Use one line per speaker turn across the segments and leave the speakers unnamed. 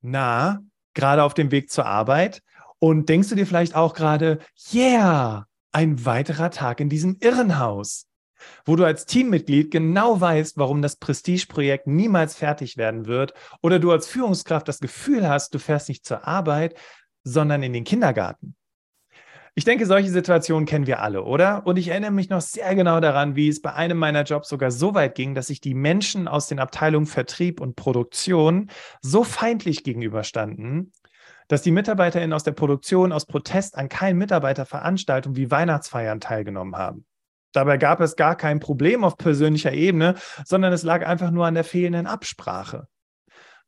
Na, gerade auf dem Weg zur Arbeit? Und denkst du dir vielleicht auch gerade, yeah, ein weiterer Tag in diesem Irrenhaus, wo du als Teammitglied genau weißt, warum das Prestigeprojekt niemals fertig werden wird oder du als Führungskraft das Gefühl hast, du fährst nicht zur Arbeit, sondern in den Kindergarten. Ich denke, solche Situationen kennen wir alle, oder? Und ich erinnere mich noch sehr genau daran, wie es bei einem meiner Jobs sogar so weit ging, dass sich die Menschen aus den Abteilungen Vertrieb und Produktion so feindlich gegenüberstanden, dass die MitarbeiterInnen aus der Produktion aus Protest an keinen Mitarbeiterveranstaltungen wie Weihnachtsfeiern teilgenommen haben. Dabei gab es gar kein Problem auf persönlicher Ebene, sondern es lag einfach nur an der fehlenden Absprache.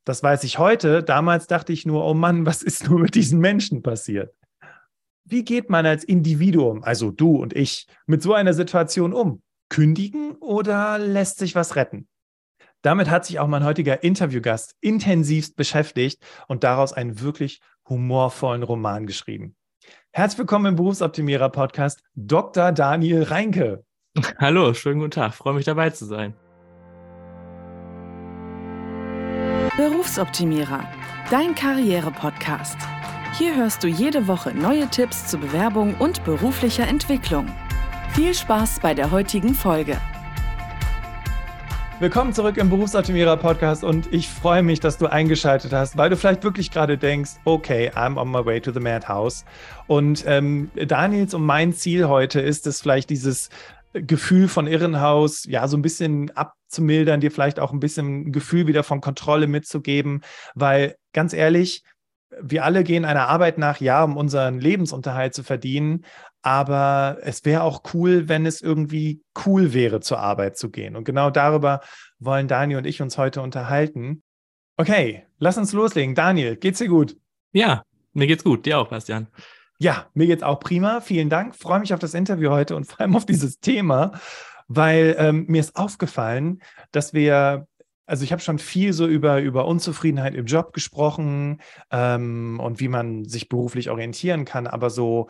Das weiß ich heute. Damals dachte ich nur, oh Mann, was ist nur mit diesen Menschen passiert? Wie geht man als Individuum, also du und ich, mit so einer Situation um? Kündigen oder lässt sich was retten? Damit hat sich auch mein heutiger Interviewgast intensivst beschäftigt und daraus einen wirklich humorvollen Roman geschrieben. Herzlich willkommen im Berufsoptimierer Podcast, Dr. Daniel Reinke.
Hallo, schönen guten Tag, freue mich dabei zu sein.
Berufsoptimierer, dein Karriere-Podcast. Hier hörst du jede Woche neue Tipps zur Bewerbung und beruflicher Entwicklung. Viel Spaß bei der heutigen Folge.
Willkommen zurück im Berufsoptimierer Podcast und ich freue mich, dass du eingeschaltet hast, weil du vielleicht wirklich gerade denkst, okay, I'm on my way to the Madhouse. Und ähm, Daniels und mein Ziel heute ist es vielleicht dieses Gefühl von Irrenhaus, ja, so ein bisschen abzumildern, dir vielleicht auch ein bisschen Gefühl wieder von Kontrolle mitzugeben, weil ganz ehrlich, wir alle gehen einer Arbeit nach, ja, um unseren Lebensunterhalt zu verdienen, aber es wäre auch cool, wenn es irgendwie cool wäre, zur Arbeit zu gehen. Und genau darüber wollen Daniel und ich uns heute unterhalten. Okay, lass uns loslegen. Daniel, geht's dir gut?
Ja, mir geht's gut. Dir auch, Bastian.
Ja, mir geht's auch prima. Vielen Dank. Freue mich auf das Interview heute und vor allem auf dieses Thema, weil ähm, mir ist aufgefallen, dass wir also ich habe schon viel so über, über Unzufriedenheit im Job gesprochen ähm, und wie man sich beruflich orientieren kann, aber so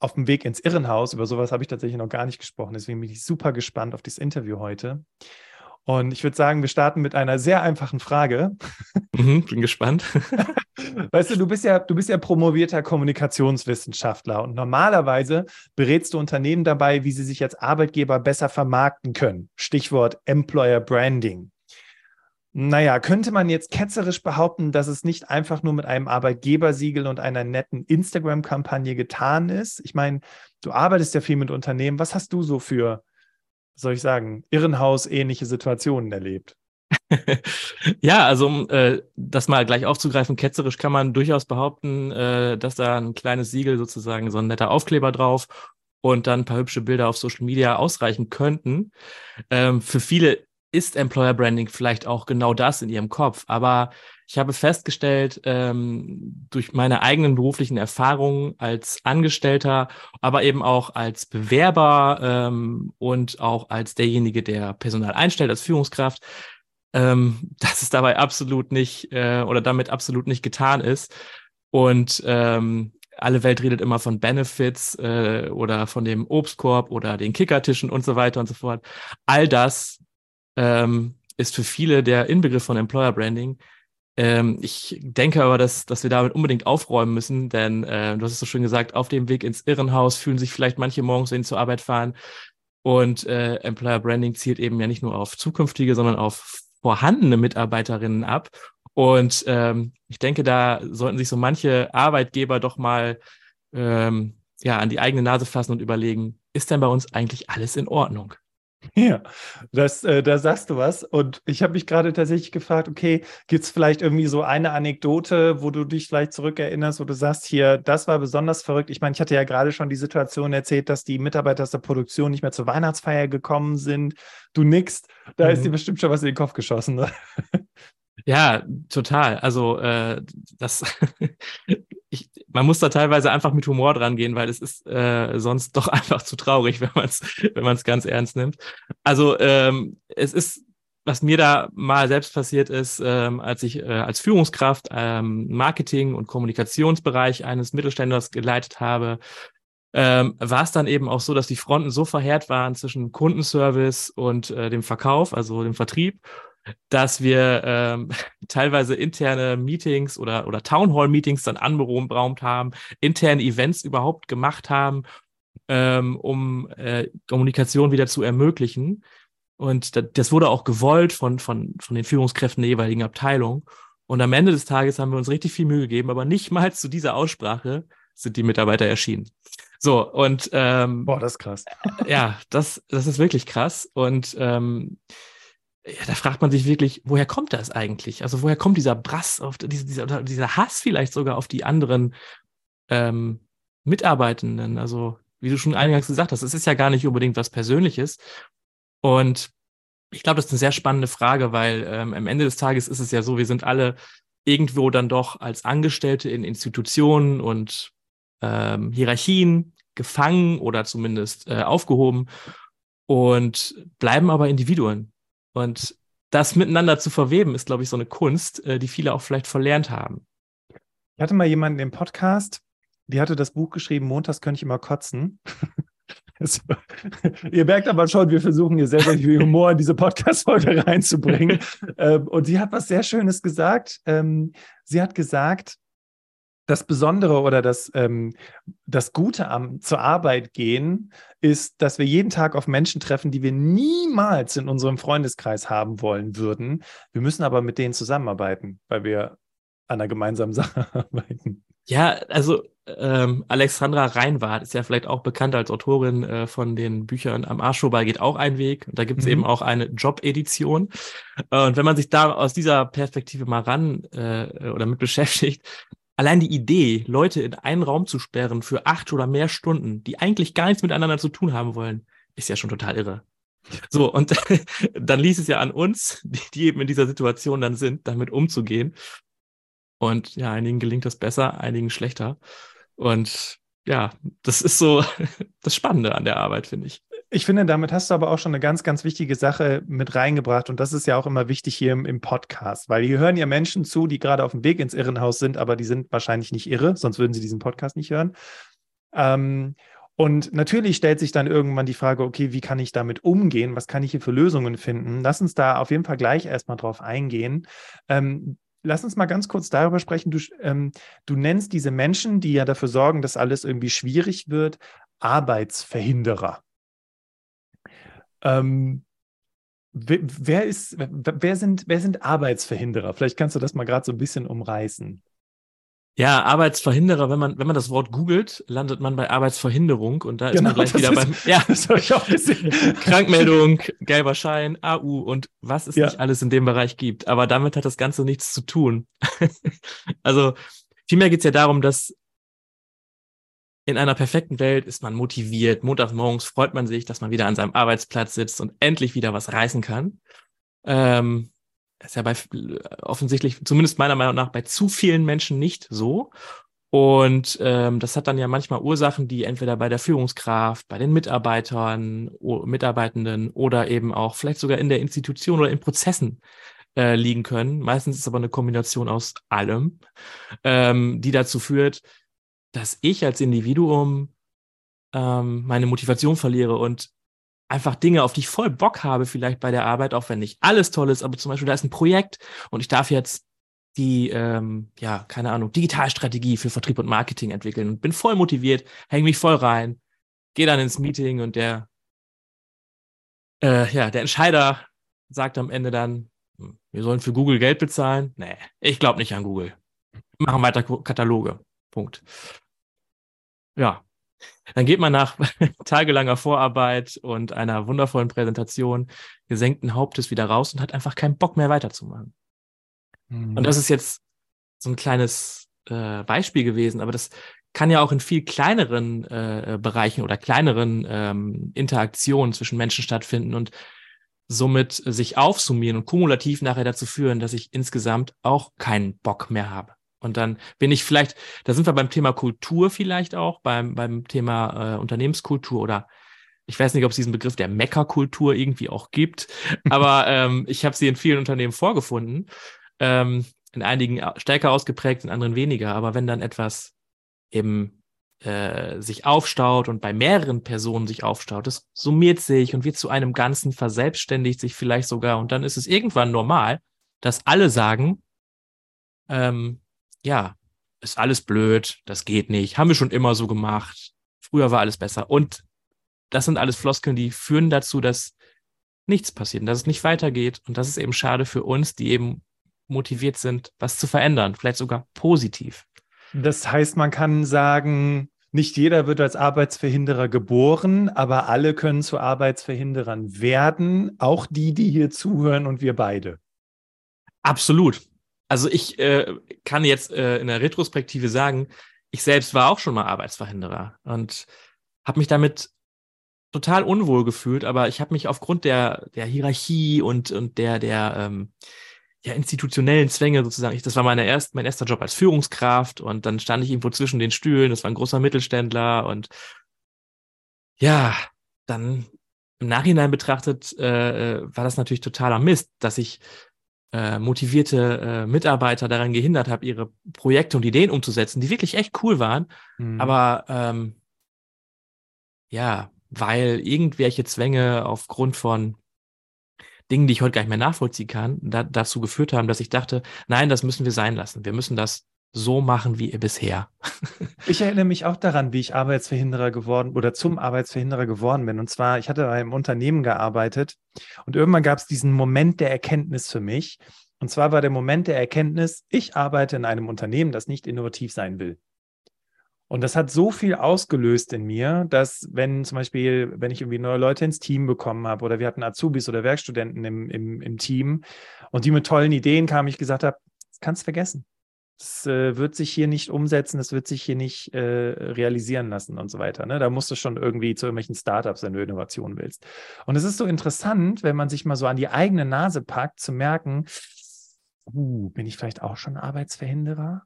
auf dem Weg ins Irrenhaus, über sowas habe ich tatsächlich noch gar nicht gesprochen. Deswegen bin ich super gespannt auf dieses Interview heute. Und ich würde sagen, wir starten mit einer sehr einfachen Frage.
Mhm, bin gespannt.
Weißt du, du bist ja, du bist ja promovierter Kommunikationswissenschaftler und normalerweise berätst du Unternehmen dabei, wie sie sich als Arbeitgeber besser vermarkten können. Stichwort Employer Branding. Naja, könnte man jetzt ketzerisch behaupten, dass es nicht einfach nur mit einem Arbeitgebersiegel und einer netten Instagram-Kampagne getan ist? Ich meine, du arbeitest ja viel mit Unternehmen. Was hast du so für, soll ich sagen, Irrenhaus-ähnliche Situationen erlebt?
ja, also um äh, das mal gleich aufzugreifen, ketzerisch kann man durchaus behaupten, äh, dass da ein kleines Siegel sozusagen, so ein netter Aufkleber drauf und dann ein paar hübsche Bilder auf Social Media ausreichen könnten. Ähm, für viele ist Employer Branding vielleicht auch genau das in ihrem Kopf. Aber ich habe festgestellt, ähm, durch meine eigenen beruflichen Erfahrungen als Angestellter, aber eben auch als Bewerber ähm, und auch als derjenige, der Personal einstellt, als Führungskraft, ähm, dass es dabei absolut nicht äh, oder damit absolut nicht getan ist. Und ähm, alle Welt redet immer von Benefits äh, oder von dem Obstkorb oder den Kickertischen und so weiter und so fort. All das ähm, ist für viele der Inbegriff von Employer Branding. Ähm, ich denke aber, dass, dass wir damit unbedingt aufräumen müssen, denn äh, du hast es so schön gesagt, auf dem Weg ins Irrenhaus fühlen sich vielleicht manche morgens, wenn sie zur Arbeit fahren. Und äh, Employer Branding zielt eben ja nicht nur auf zukünftige, sondern auf vorhandene Mitarbeiterinnen ab. Und ähm, ich denke, da sollten sich so manche Arbeitgeber doch mal ähm, ja, an die eigene Nase fassen und überlegen, ist denn bei uns eigentlich alles in Ordnung?
Ja, das, äh, da sagst du was. Und ich habe mich gerade tatsächlich gefragt, okay, gibt es vielleicht irgendwie so eine Anekdote, wo du dich vielleicht zurückerinnerst, wo du sagst, hier, das war besonders verrückt. Ich meine, ich hatte ja gerade schon die Situation erzählt, dass die Mitarbeiter aus der Produktion nicht mehr zur Weihnachtsfeier gekommen sind. Du nickst, da mhm. ist dir bestimmt schon was in den Kopf geschossen. Ne?
Ja, total. Also äh, das, ich, man muss da teilweise einfach mit Humor dran gehen, weil es ist äh, sonst doch einfach zu traurig, wenn man es wenn man es ganz ernst nimmt. Also ähm, es ist, was mir da mal selbst passiert ist, ähm, als ich äh, als Führungskraft ähm, Marketing und Kommunikationsbereich eines Mittelständlers geleitet habe, ähm, war es dann eben auch so, dass die Fronten so verheert waren zwischen Kundenservice und äh, dem Verkauf, also dem Vertrieb dass wir ähm, teilweise interne Meetings oder, oder Townhall-Meetings dann anberaumt haben, interne Events überhaupt gemacht haben, ähm, um äh, Kommunikation wieder zu ermöglichen. Und das, das wurde auch gewollt von, von, von den Führungskräften der jeweiligen Abteilung. Und am Ende des Tages haben wir uns richtig viel Mühe gegeben, aber nicht mal zu dieser Aussprache sind die Mitarbeiter erschienen. So, und ähm,
Boah, das ist krass.
Ja, das, das ist wirklich krass. Und ähm, ja, da fragt man sich wirklich, woher kommt das eigentlich? Also woher kommt dieser Brass, auf diese, dieser, dieser Hass vielleicht sogar auf die anderen ähm, Mitarbeitenden? Also wie du schon eingangs gesagt hast, es ist ja gar nicht unbedingt was Persönliches. Und ich glaube, das ist eine sehr spannende Frage, weil ähm, am Ende des Tages ist es ja so, wir sind alle irgendwo dann doch als Angestellte in Institutionen und ähm, Hierarchien gefangen oder zumindest äh, aufgehoben und bleiben aber Individuen. Und das miteinander zu verweben, ist, glaube ich, so eine Kunst, äh, die viele auch vielleicht verlernt haben.
Ich hatte mal jemanden im Podcast, die hatte das Buch geschrieben, Montags könnte ich immer kotzen. Es, ihr merkt aber schon, wir versuchen hier sehr, sehr viel Humor in diese Podcast-Folge reinzubringen. ähm, und sie hat was sehr Schönes gesagt. Ähm, sie hat gesagt, das Besondere oder das, ähm, das Gute am zur Arbeit gehen ist, dass wir jeden Tag auf Menschen treffen, die wir niemals in unserem Freundeskreis haben wollen würden. Wir müssen aber mit denen zusammenarbeiten, weil wir an einer gemeinsamen Sache arbeiten.
Ja, also ähm, Alexandra Reinwart ist ja vielleicht auch bekannt als Autorin äh, von den Büchern Am Arsch vorbei geht auch ein Weg. Und da gibt es mhm. eben auch eine Job-Edition. Äh, und wenn man sich da aus dieser Perspektive mal ran äh, oder mit beschäftigt, allein die Idee, Leute in einen Raum zu sperren für acht oder mehr Stunden, die eigentlich gar nichts miteinander zu tun haben wollen, ist ja schon total irre. So, und dann ließ es ja an uns, die, die eben in dieser Situation dann sind, damit umzugehen. Und ja, einigen gelingt das besser, einigen schlechter. Und ja, das ist so das Spannende an der Arbeit, finde ich.
Ich finde, damit hast du aber auch schon eine ganz, ganz wichtige Sache mit reingebracht. Und das ist ja auch immer wichtig hier im, im, Podcast, weil hier hören ja Menschen zu, die gerade auf dem Weg ins Irrenhaus sind, aber die sind wahrscheinlich nicht irre, sonst würden sie diesen Podcast nicht hören. Ähm, und natürlich stellt sich dann irgendwann die Frage, okay, wie kann ich damit umgehen? Was kann ich hier für Lösungen finden? Lass uns da auf jeden Fall gleich erstmal drauf eingehen. Ähm, lass uns mal ganz kurz darüber sprechen. Du, ähm, du nennst diese Menschen, die ja dafür sorgen, dass alles irgendwie schwierig wird, Arbeitsverhinderer. Ähm, wer, ist, wer, sind, wer sind Arbeitsverhinderer? Vielleicht kannst du das mal gerade so ein bisschen umreißen.
Ja, Arbeitsverhinderer, wenn man, wenn man das Wort googelt, landet man bei Arbeitsverhinderung und da ist genau, man gleich wieder ist, beim, ja, das ich auch gesehen. Krankmeldung, gelber Schein, AU und was es ja. nicht alles in dem Bereich gibt. Aber damit hat das Ganze nichts zu tun. also, vielmehr geht es ja darum, dass in einer perfekten Welt ist man motiviert. Montagsmorgens freut man sich, dass man wieder an seinem Arbeitsplatz sitzt und endlich wieder was reißen kann. Ähm, ist ja bei offensichtlich, zumindest meiner Meinung nach, bei zu vielen Menschen nicht so. Und ähm, das hat dann ja manchmal Ursachen, die entweder bei der Führungskraft, bei den Mitarbeitern, Mitarbeitenden oder eben auch vielleicht sogar in der Institution oder in Prozessen äh, liegen können. Meistens ist es aber eine Kombination aus allem, ähm, die dazu führt, dass ich als Individuum ähm, meine Motivation verliere und einfach Dinge, auf die ich voll Bock habe, vielleicht bei der Arbeit, auch wenn nicht alles toll ist, aber zum Beispiel da ist ein Projekt und ich darf jetzt die, ähm, ja, keine Ahnung, Digitalstrategie für Vertrieb und Marketing entwickeln und bin voll motiviert, hänge mich voll rein, gehe dann ins Meeting und der, äh, ja, der Entscheider sagt am Ende dann, hm, wir sollen für Google Geld bezahlen. Nee, ich glaube nicht an Google. Machen weiter Kataloge. Punkt. Ja. Dann geht man nach tagelanger Vorarbeit und einer wundervollen Präsentation gesenkten Hauptes wieder raus und hat einfach keinen Bock mehr weiterzumachen. Mhm. Und das ist jetzt so ein kleines äh, Beispiel gewesen, aber das kann ja auch in viel kleineren äh, Bereichen oder kleineren ähm, Interaktionen zwischen Menschen stattfinden und somit sich aufsummieren und kumulativ nachher dazu führen, dass ich insgesamt auch keinen Bock mehr habe. Und dann bin ich vielleicht, da sind wir beim Thema Kultur vielleicht auch, beim, beim Thema äh, Unternehmenskultur oder ich weiß nicht, ob es diesen Begriff der Meckerkultur irgendwie auch gibt, aber ähm, ich habe sie in vielen Unternehmen vorgefunden. Ähm, in einigen stärker ausgeprägt, in anderen weniger. Aber wenn dann etwas eben äh, sich aufstaut und bei mehreren Personen sich aufstaut, das summiert sich und wird zu einem Ganzen, verselbstständigt sich vielleicht sogar und dann ist es irgendwann normal, dass alle sagen, ähm, ja, ist alles blöd, das geht nicht, haben wir schon immer so gemacht, früher war alles besser. Und das sind alles Floskeln, die führen dazu, dass nichts passiert, dass es nicht weitergeht. Und das ist eben schade für uns, die eben motiviert sind, was zu verändern, vielleicht sogar positiv.
Das heißt, man kann sagen, nicht jeder wird als Arbeitsverhinderer geboren, aber alle können zu Arbeitsverhinderern werden, auch die, die hier zuhören und wir beide.
Absolut. Also ich äh, kann jetzt äh, in der Retrospektive sagen, ich selbst war auch schon mal Arbeitsverhinderer und habe mich damit total unwohl gefühlt, aber ich habe mich aufgrund der, der Hierarchie und, und der, der ähm, ja, institutionellen Zwänge sozusagen, ich, das war meine erst, mein erster Job als Führungskraft und dann stand ich irgendwo zwischen den Stühlen, das war ein großer Mittelständler und ja, dann im Nachhinein betrachtet äh, äh war das natürlich totaler Mist, dass ich äh, motivierte äh, Mitarbeiter daran gehindert habe, ihre Projekte und Ideen umzusetzen, die wirklich echt cool waren. Mhm. Aber ähm, ja, weil irgendwelche Zwänge aufgrund von Dingen, die ich heute gar nicht mehr nachvollziehen kann, da, dazu geführt haben, dass ich dachte, nein, das müssen wir sein lassen. Wir müssen das so machen wie bisher.
ich erinnere mich auch daran, wie ich Arbeitsverhinderer geworden oder zum Arbeitsverhinderer geworden bin. Und zwar, ich hatte bei einem Unternehmen gearbeitet und irgendwann gab es diesen Moment der Erkenntnis für mich. Und zwar war der Moment der Erkenntnis, ich arbeite in einem Unternehmen, das nicht innovativ sein will. Und das hat so viel ausgelöst in mir, dass wenn zum Beispiel, wenn ich irgendwie neue Leute ins Team bekommen habe oder wir hatten Azubis oder Werkstudenten im, im, im Team und die mit tollen Ideen kamen, ich gesagt habe, das kannst du vergessen. Das äh, wird sich hier nicht umsetzen, das wird sich hier nicht äh, realisieren lassen und so weiter. Ne? Da musst du schon irgendwie zu irgendwelchen Startups, wenn du Innovation willst. Und es ist so interessant, wenn man sich mal so an die eigene Nase packt, zu merken, uh, bin ich vielleicht auch schon Arbeitsverhinderer?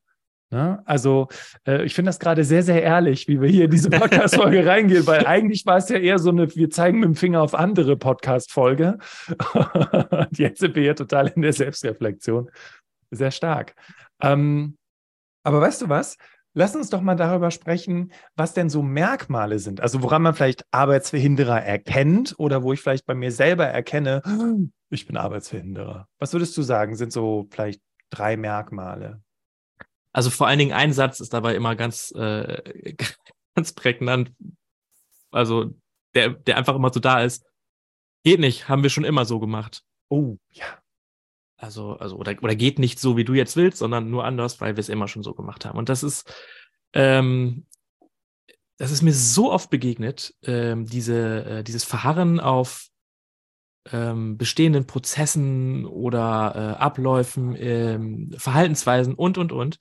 Ne? Also äh, ich finde das gerade sehr, sehr ehrlich, wie wir hier in diese Podcast-Folge reingehen, weil eigentlich war es ja eher so eine, wir zeigen mit dem Finger auf andere Podcast-Folge. Und jetzt sind wir hier total in der Selbstreflexion. Sehr stark. Ähm, aber weißt du was? Lass uns doch mal darüber sprechen, was denn so Merkmale sind. Also woran man vielleicht Arbeitsverhinderer erkennt oder wo ich vielleicht bei mir selber erkenne, ich bin Arbeitsverhinderer. Was würdest du sagen, sind so vielleicht drei Merkmale?
Also vor allen Dingen ein Satz ist dabei immer ganz, äh, ganz prägnant. Also der, der einfach immer so da ist. Geht nicht, haben wir schon immer so gemacht.
Oh, ja.
Also, also, oder, oder geht nicht so, wie du jetzt willst, sondern nur anders, weil wir es immer schon so gemacht haben. Und das ist, ähm, das ist mir so oft begegnet, ähm, diese, äh, dieses Verharren auf ähm, bestehenden Prozessen oder äh, Abläufen, ähm, Verhaltensweisen und, und, und.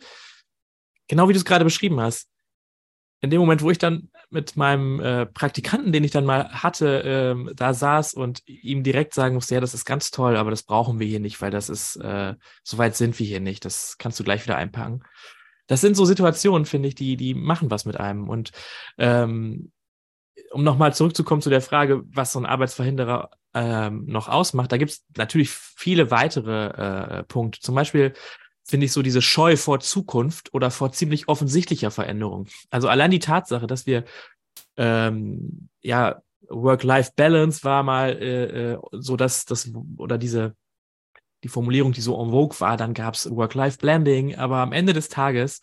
Genau wie du es gerade beschrieben hast. In dem Moment, wo ich dann mit meinem äh, Praktikanten, den ich dann mal hatte, ähm, da saß und ihm direkt sagen musste, ja, das ist ganz toll, aber das brauchen wir hier nicht, weil das ist, äh, so weit sind wir hier nicht. Das kannst du gleich wieder einpacken. Das sind so Situationen, finde ich, die, die machen was mit einem. Und ähm, um nochmal zurückzukommen zu der Frage, was so ein Arbeitsverhinderer ähm, noch ausmacht, da gibt es natürlich viele weitere äh, Punkte. Zum Beispiel finde ich so diese Scheu vor Zukunft oder vor ziemlich offensichtlicher Veränderung. Also allein die Tatsache, dass wir ähm, ja Work-Life-Balance war mal äh, äh, so, dass das oder diese die Formulierung, die so en vogue war, dann gab es Work-Life-Blending, aber am Ende des Tages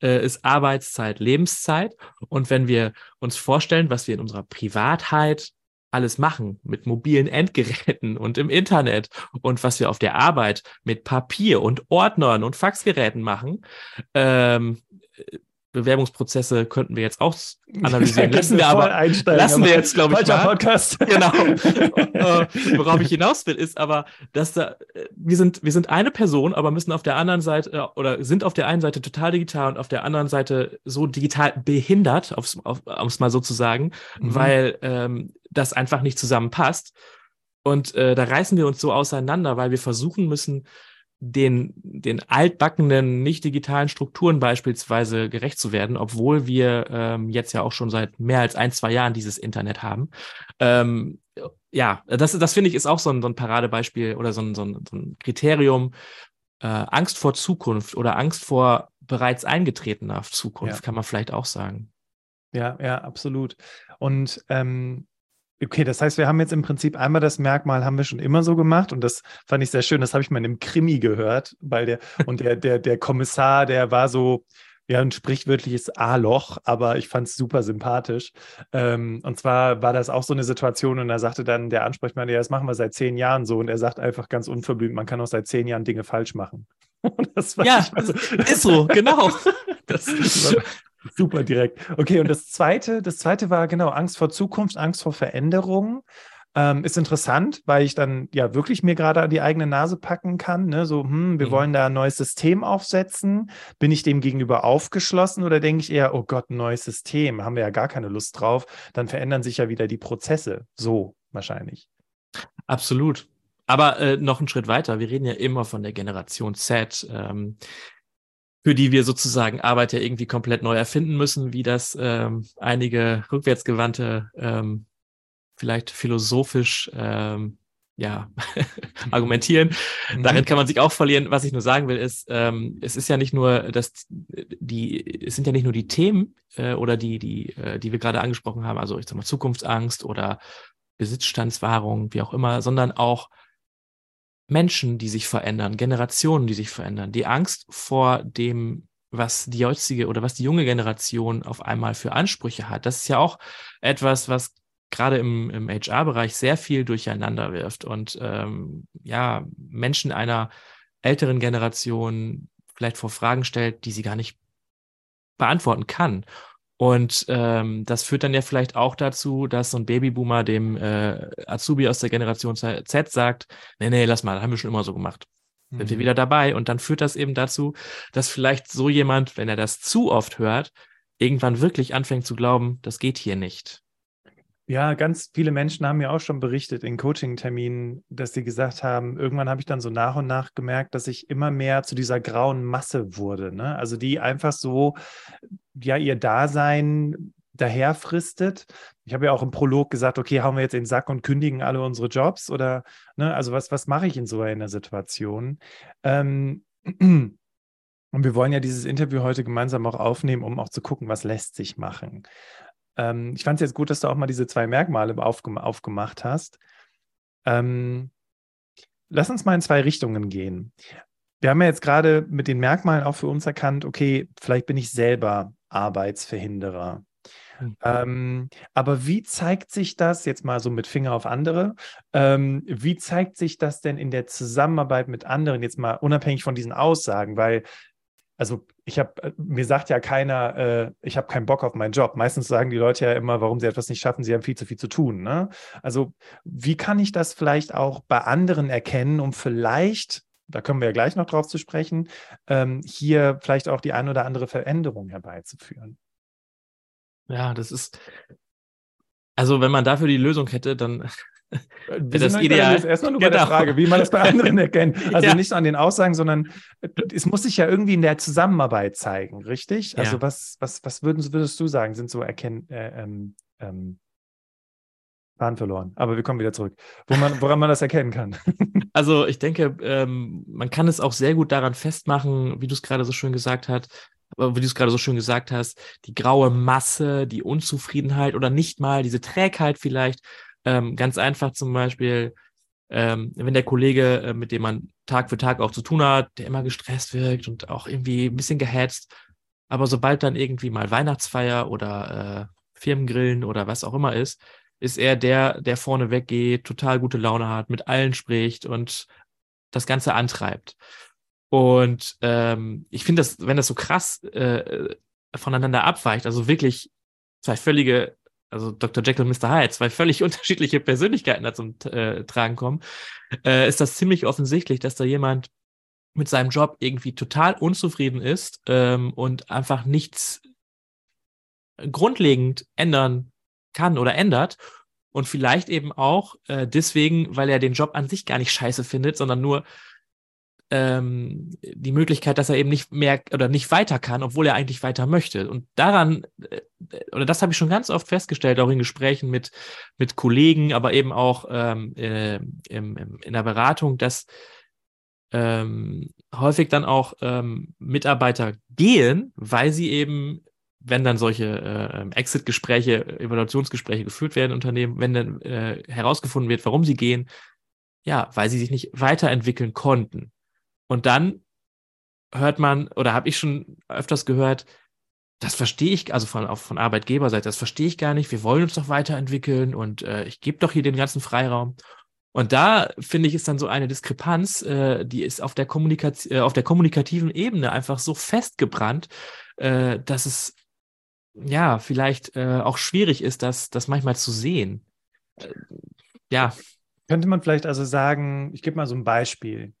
äh, ist Arbeitszeit Lebenszeit. Und wenn wir uns vorstellen, was wir in unserer Privatheit alles machen mit mobilen Endgeräten und im Internet und was wir auf der Arbeit mit Papier und Ordnern und Faxgeräten machen, ähm, Bewerbungsprozesse könnten wir jetzt auch analysieren.
Lassen wir aber
lassen wir jetzt, glaube ich,
mal. Podcast.
Genau. äh, worauf ich hinaus will, ist aber, dass da wir sind wir sind eine Person, aber müssen auf der anderen Seite äh, oder sind auf der einen Seite total digital und auf der anderen Seite so digital behindert, aufs, auf, um es mal so zu sagen, mhm. weil ähm, das einfach nicht zusammenpasst. Und äh, da reißen wir uns so auseinander, weil wir versuchen müssen, den, den altbackenen, nicht digitalen Strukturen beispielsweise gerecht zu werden, obwohl wir ähm, jetzt ja auch schon seit mehr als ein, zwei Jahren dieses Internet haben. Ähm, ja, das, das finde ich ist auch so ein, so ein Paradebeispiel oder so ein, so ein, so ein Kriterium. Äh, Angst vor Zukunft oder Angst vor bereits eingetretener Zukunft, ja. kann man vielleicht auch sagen.
Ja, ja, absolut. Und ähm, okay, das heißt, wir haben jetzt im Prinzip einmal das Merkmal, haben wir schon immer so gemacht und das fand ich sehr schön. Das habe ich mal in einem Krimi gehört, weil der und der, der, der Kommissar, der war so, ja, ein sprichwörtliches A-Loch, aber ich fand es super sympathisch. Ähm, und zwar war das auch so eine Situation und da sagte dann der Ansprechpartner, ja, das machen wir seit zehn Jahren so. Und er sagt einfach ganz unverblümt, man kann auch seit zehn Jahren Dinge falsch machen.
ja, also, ist so, genau.
das war super direkt. Okay, und das zweite, das zweite war genau Angst vor Zukunft, Angst vor Veränderung. Ähm, ist interessant, weil ich dann ja wirklich mir gerade an die eigene Nase packen kann. Ne? So, hm, wir mhm. wollen da ein neues System aufsetzen. Bin ich dem gegenüber aufgeschlossen oder denke ich eher, oh Gott, ein neues System, haben wir ja gar keine Lust drauf. Dann verändern sich ja wieder die Prozesse. So wahrscheinlich.
Absolut. Aber äh, noch einen Schritt weiter. Wir reden ja immer von der Generation Z. Ähm, für die wir sozusagen Arbeit ja irgendwie komplett neu erfinden müssen, wie das ähm, einige rückwärtsgewandte ähm, vielleicht philosophisch ähm, ja, argumentieren. Mhm. Darin kann man sich auch verlieren. Was ich nur sagen will, ist, ähm, es ist ja nicht nur dass die, es sind ja nicht nur die Themen äh, oder die, die, äh, die wir gerade angesprochen haben, also ich sag mal Zukunftsangst oder Besitzstandswahrung, wie auch immer, sondern auch Menschen, die sich verändern, Generationen, die sich verändern, die Angst vor dem, was die jetzige oder was die junge Generation auf einmal für Ansprüche hat. Das ist ja auch etwas, was gerade im, im HR-Bereich sehr viel durcheinander wirft und ähm, ja, Menschen einer älteren Generation vielleicht vor Fragen stellt, die sie gar nicht beantworten kann. Und ähm, das führt dann ja vielleicht auch dazu, dass so ein Babyboomer dem äh, Azubi aus der Generation Z sagt, nee, nee, lass mal, haben wir schon immer so gemacht. Mhm. Sind wir mhm. wieder dabei. Und dann führt das eben dazu, dass vielleicht so jemand, wenn er das zu oft hört, irgendwann wirklich anfängt zu glauben, das geht hier nicht.
Ja, ganz viele Menschen haben mir auch schon berichtet in Coaching-Terminen, dass sie gesagt haben, irgendwann habe ich dann so nach und nach gemerkt, dass ich immer mehr zu dieser grauen Masse wurde. Ne? Also die einfach so, ja, ihr Dasein daherfristet. Ich habe ja auch im Prolog gesagt, okay, hauen wir jetzt den Sack und kündigen alle unsere Jobs oder, ne, also was, was mache ich in so einer Situation? Ähm, und wir wollen ja dieses Interview heute gemeinsam auch aufnehmen, um auch zu gucken, was lässt sich machen. Ähm, ich fand es jetzt gut, dass du auch mal diese zwei Merkmale aufgem aufgemacht hast. Ähm, lass uns mal in zwei Richtungen gehen. Wir haben ja jetzt gerade mit den Merkmalen auch für uns erkannt, okay, vielleicht bin ich selber Arbeitsverhinderer. Mhm. Ähm, aber wie zeigt sich das, jetzt mal so mit Finger auf andere, ähm, wie zeigt sich das denn in der Zusammenarbeit mit anderen, jetzt mal unabhängig von diesen Aussagen? Weil also ich habe, äh, mir sagt ja keiner, äh, ich habe keinen Bock auf meinen Job. Meistens sagen die Leute ja immer, warum sie etwas nicht schaffen, sie haben viel zu viel zu tun. Ne? Also wie kann ich das vielleicht auch bei anderen erkennen, um vielleicht, da kommen wir ja gleich noch drauf zu sprechen, ähm, hier vielleicht auch die ein oder andere Veränderung herbeizuführen?
Ja, das ist, also wenn man dafür die Lösung hätte, dann
wir das ideal. Jetzt erstmal nur genau. bei der genau. Frage, wie man das bei anderen erkennt. Also ja. nicht an den Aussagen, sondern es muss sich ja irgendwie in der Zusammenarbeit zeigen, richtig? Also ja. was, was, was würdest, würdest du sagen, sind so erkennen, äh, ähm, ähm, Bahn verloren. Aber wir kommen wieder zurück. Wo man, woran man das erkennen kann.
Also ich denke, ähm, man kann es auch sehr gut daran festmachen, wie du es gerade so schön gesagt hast, wie du es gerade so schön gesagt hast, die graue Masse, die Unzufriedenheit oder nicht mal diese Trägheit vielleicht, ähm, ganz einfach zum Beispiel, ähm, wenn der Kollege, äh, mit dem man Tag für Tag auch zu tun hat, der immer gestresst wirkt und auch irgendwie ein bisschen gehetzt, aber sobald dann irgendwie mal Weihnachtsfeier oder äh, Firmengrillen oder was auch immer ist, ist er der, der vorne weggeht, total gute Laune hat, mit allen spricht und das Ganze antreibt. Und ähm, ich finde das, wenn das so krass äh, voneinander abweicht, also wirklich zwei völlige also Dr. Jekyll und Mr. Hyde, zwei völlig unterschiedliche Persönlichkeiten da zum äh, Tragen kommen, äh, ist das ziemlich offensichtlich, dass da jemand mit seinem Job irgendwie total unzufrieden ist ähm, und einfach nichts grundlegend ändern kann oder ändert. Und vielleicht eben auch äh, deswegen, weil er den Job an sich gar nicht scheiße findet, sondern nur ähm, die Möglichkeit, dass er eben nicht mehr oder nicht weiter kann, obwohl er eigentlich weiter möchte. Und daran, äh, oder das habe ich schon ganz oft festgestellt, auch in Gesprächen mit, mit Kollegen, aber eben auch ähm, äh, im, im, in der Beratung, dass ähm, häufig dann auch ähm, Mitarbeiter gehen, weil sie eben wenn dann solche äh, Exit-Gespräche, Evaluationsgespräche geführt werden Unternehmen, wenn dann äh, herausgefunden wird, warum sie gehen, ja, weil sie sich nicht weiterentwickeln konnten. Und dann hört man, oder habe ich schon öfters gehört, das verstehe ich, also von, auch von Arbeitgeberseite, das verstehe ich gar nicht. Wir wollen uns doch weiterentwickeln und äh, ich gebe doch hier den ganzen Freiraum. Und da finde ich, ist dann so eine Diskrepanz, äh, die ist auf der, Kommunikation, äh, auf der kommunikativen Ebene einfach so festgebrannt, äh, dass es ja vielleicht äh, auch schwierig ist, das, das manchmal zu sehen. Äh, ja.
Könnte man vielleicht also sagen, ich gebe mal so ein Beispiel.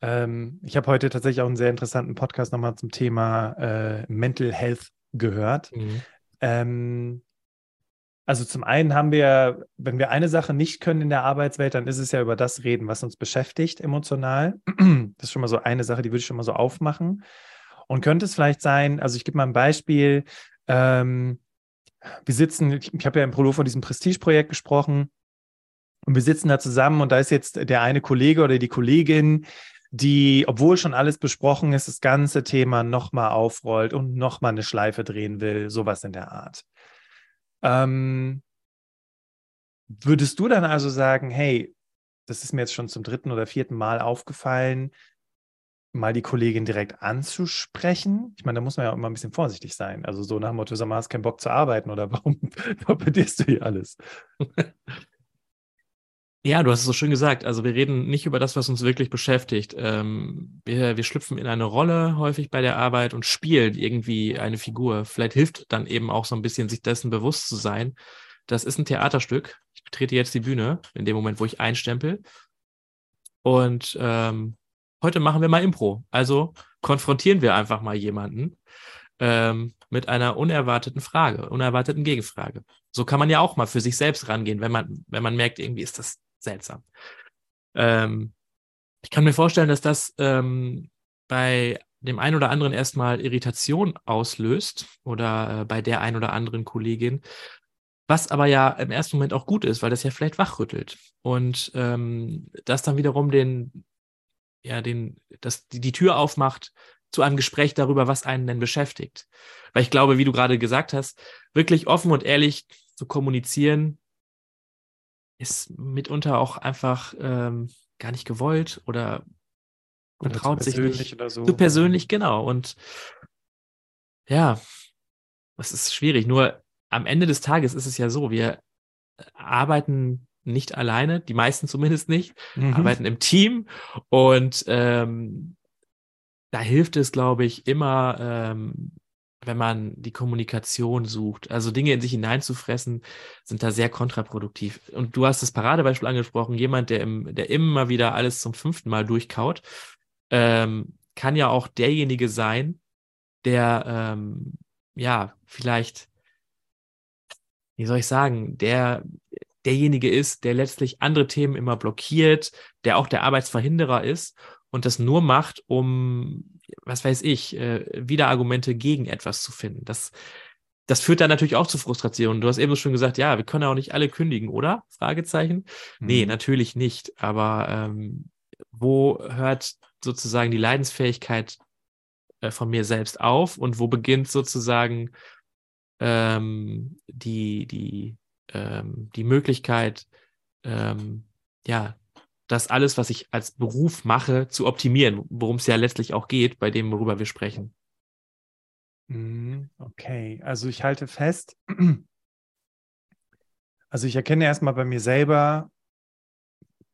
Ähm, ich habe heute tatsächlich auch einen sehr interessanten Podcast nochmal zum Thema äh, Mental Health gehört. Mhm. Ähm, also zum einen haben wir, wenn wir eine Sache nicht können in der Arbeitswelt, dann ist es ja über das reden, was uns beschäftigt emotional. Das ist schon mal so eine Sache, die würde ich schon mal so aufmachen. Und könnte es vielleicht sein, also ich gebe mal ein Beispiel, ähm, wir sitzen, ich, ich habe ja im Prolo von diesem Prestige-Projekt gesprochen und wir sitzen da zusammen und da ist jetzt der eine Kollege oder die Kollegin, die, obwohl schon alles besprochen ist, das ganze Thema nochmal aufrollt und nochmal eine Schleife drehen will, sowas in der Art. Ähm, würdest du dann also sagen, hey, das ist mir jetzt schon zum dritten oder vierten Mal aufgefallen, mal die Kollegin direkt anzusprechen? Ich meine, da muss man ja auch immer ein bisschen vorsichtig sein. Also so nach dem Motto, sag mal, hast keinen Bock zu arbeiten oder warum torpedierst du hier alles?
Ja, du hast es so schön gesagt. Also wir reden nicht über das, was uns wirklich beschäftigt. Ähm, wir, wir schlüpfen in eine Rolle häufig bei der Arbeit und spielen irgendwie eine Figur. Vielleicht hilft dann eben auch so ein bisschen, sich dessen bewusst zu sein. Das ist ein Theaterstück. Ich betrete jetzt die Bühne in dem Moment, wo ich einstempel. Und ähm, heute machen wir mal Impro. Also konfrontieren wir einfach mal jemanden ähm, mit einer unerwarteten Frage, unerwarteten Gegenfrage. So kann man ja auch mal für sich selbst rangehen, wenn man, wenn man merkt, irgendwie ist das seltsam. Ähm, ich kann mir vorstellen, dass das ähm, bei dem einen oder anderen erstmal Irritation auslöst oder äh, bei der einen oder anderen Kollegin, was aber ja im ersten Moment auch gut ist, weil das ja vielleicht wachrüttelt und ähm, das dann wiederum den, ja, den, das, die, die Tür aufmacht zu einem Gespräch darüber, was einen denn beschäftigt. Weil ich glaube, wie du gerade gesagt hast, wirklich offen und ehrlich zu kommunizieren, ist mitunter auch einfach ähm, gar nicht gewollt oder man oder traut sich nicht. Oder so. Zu persönlich, genau. Und ja, das ist schwierig. Nur am Ende des Tages ist es ja so, wir arbeiten nicht alleine, die meisten zumindest nicht, mhm. arbeiten im Team und ähm, da hilft es, glaube ich, immer, ähm, wenn man die Kommunikation sucht. Also Dinge in sich hineinzufressen, sind da sehr kontraproduktiv. Und du hast das Paradebeispiel angesprochen, jemand, der, im, der immer wieder alles zum fünften Mal durchkaut, ähm, kann ja auch derjenige sein, der ähm, ja vielleicht, wie soll ich sagen, der derjenige ist, der letztlich andere Themen immer blockiert, der auch der Arbeitsverhinderer ist und das nur macht, um was weiß ich, äh, Widerargumente gegen etwas zu finden. Das, das führt dann natürlich auch zu Frustration. Du hast eben schon gesagt, ja, wir können auch nicht alle kündigen, oder? Fragezeichen. Mhm. Nee, natürlich nicht. Aber ähm, wo hört sozusagen die Leidensfähigkeit äh, von mir selbst auf und wo beginnt sozusagen ähm, die, die, ähm, die Möglichkeit, ähm, ja, das alles, was ich als Beruf mache, zu optimieren, worum es ja letztlich auch geht, bei dem, worüber wir sprechen.
Mhm, okay, also ich halte fest, also ich erkenne erstmal bei mir selber,